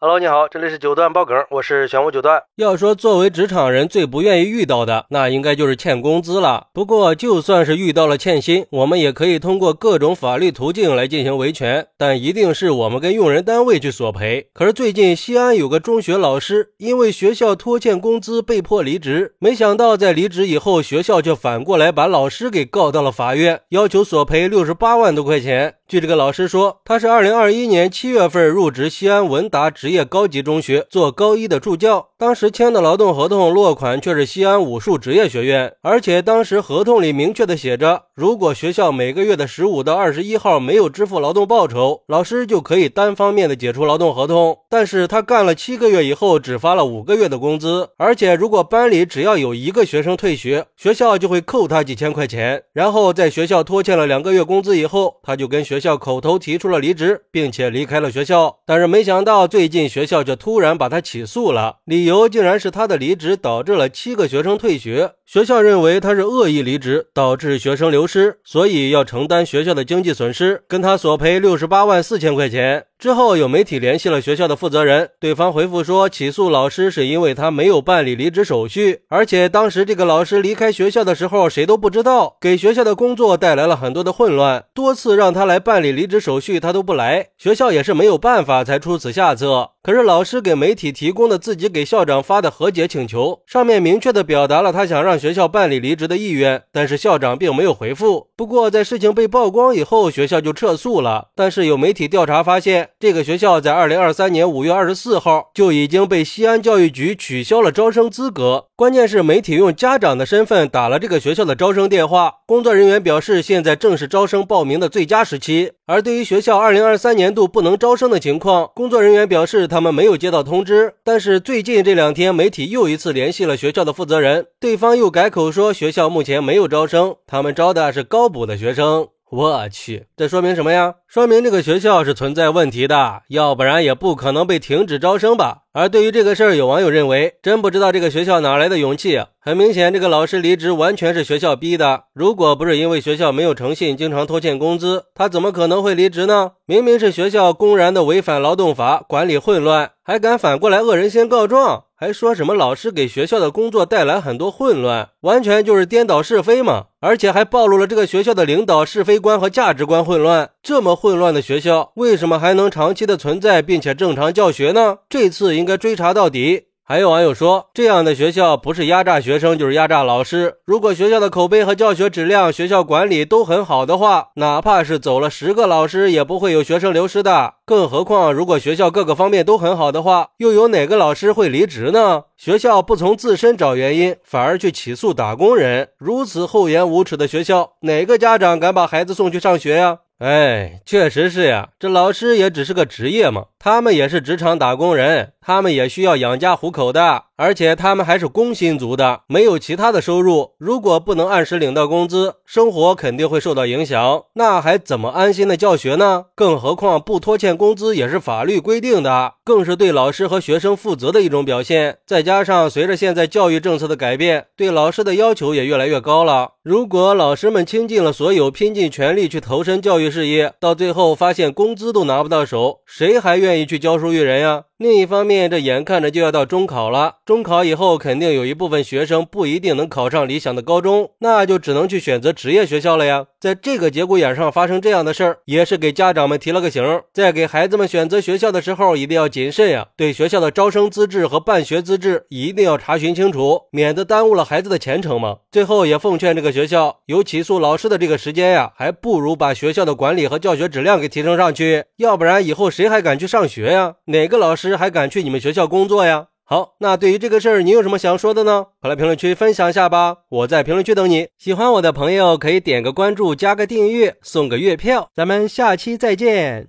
Hello，你好，这里是九段爆梗，我是玄武九段。要说作为职场人最不愿意遇到的，那应该就是欠工资了。不过就算是遇到了欠薪，我们也可以通过各种法律途径来进行维权，但一定是我们跟用人单位去索赔。可是最近西安有个中学老师因为学校拖欠工资被迫离职，没想到在离职以后，学校却反过来把老师给告到了法院，要求索赔六十八万多块钱。据这个老师说，他是二零二一年七月份入职西安文达职职业高级中学做高一的助教，当时签的劳动合同落款却是西安武术职业学院，而且当时合同里明确的写着，如果学校每个月的十五到二十一号没有支付劳动报酬，老师就可以单方面的解除劳动合同。但是他干了七个月以后，只发了五个月的工资，而且如果班里只要有一个学生退学，学校就会扣他几千块钱。然后在学校拖欠了两个月工资以后，他就跟。学校口头提出了离职，并且离开了学校，但是没想到最近进学校就突然把他起诉了，理由竟然是他的离职导致了七个学生退学。学校认为他是恶意离职，导致学生流失，所以要承担学校的经济损失，跟他索赔六十八万四千块钱。之后有媒体联系了学校的负责人，对方回复说，起诉老师是因为他没有办理离职手续，而且当时这个老师离开学校的时候谁都不知道，给学校的工作带来了很多的混乱，多次让他来办理离职手续他都不来，学校也是没有办法才出此下策。可是老师给媒体提供的自己给校长发的和解请求，上面明确的表达了他想让学校办理离职的意愿，但是校长并没有回复。不过在事情被曝光以后，学校就撤诉了。但是有媒体调查发现，这个学校在二零二三年五月二十四号就已经被西安教育局取消了招生资格。关键是媒体用家长的身份打了这个学校的招生电话，工作人员表示现在正是招生报名的最佳时期。而对于学校二零二三年度不能招生的情况，工作人员表示他他们没有接到通知。但是最近这两天，媒体又一次联系了学校的负责人，对方又改口说学校目前没有招生，他们招的是高补的学生。我去，这说明什么呀？说明这个学校是存在问题的，要不然也不可能被停止招生吧。而对于这个事儿，有网友认为，真不知道这个学校哪来的勇气。很明显，这个老师离职完全是学校逼的。如果不是因为学校没有诚信，经常拖欠工资，他怎么可能会离职呢？明明是学校公然的违反劳动法，管理混乱，还敢反过来恶人先告状。还说什么老师给学校的工作带来很多混乱，完全就是颠倒是非嘛！而且还暴露了这个学校的领导是非观和价值观混乱。这么混乱的学校，为什么还能长期的存在并且正常教学呢？这次应该追查到底。还有网友说，这样的学校不是压榨学生就是压榨老师。如果学校的口碑和教学质量、学校管理都很好的话，哪怕是走了十个老师，也不会有学生流失的。更何况，如果学校各个方面都很好的话，又有哪个老师会离职呢？学校不从自身找原因，反而去起诉打工人，如此厚颜无耻的学校，哪个家长敢把孩子送去上学呀？哎，确实是呀，这老师也只是个职业嘛，他们也是职场打工人，他们也需要养家糊口的，而且他们还是工薪族的，没有其他的收入，如果不能按时领到工资，生活肯定会受到影响，那还怎么安心的教学呢？更何况不拖欠工资也是法律规定的，更是对老师和学生负责的一种表现。再加上随着现在教育政策的改变，对老师的要求也越来越高了。如果老师们倾尽了所有，拼尽全力去投身教育事业，到最后发现工资都拿不到手，谁还愿意去教书育人呀？另一方面，这眼看着就要到中考了，中考以后肯定有一部分学生不一定能考上理想的高中，那就只能去选择职业学校了呀。在这个节骨眼上发生这样的事儿，也是给家长们提了个醒，在给孩子们选择学校的时候一定要谨慎呀。对学校的招生资质和办学资质一定要查询清楚，免得耽误了孩子的前程嘛。最后也奉劝这个学校，有起诉老师的这个时间呀，还不如把学校的管理和教学质量给提升上去，要不然以后谁还敢去上学呀？哪个老师？还敢去你们学校工作呀？好，那对于这个事儿，你有什么想说的呢？快来评论区分享一下吧！我在评论区等你。喜欢我的朋友可以点个关注，加个订阅，送个月票。咱们下期再见。